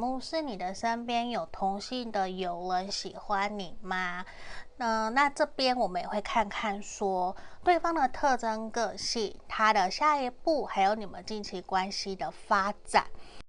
目是你的身边有同性的友人喜欢你吗？嗯那这边我们也会看看说对方的特征个性他的下一步还有你们近期关系的发展。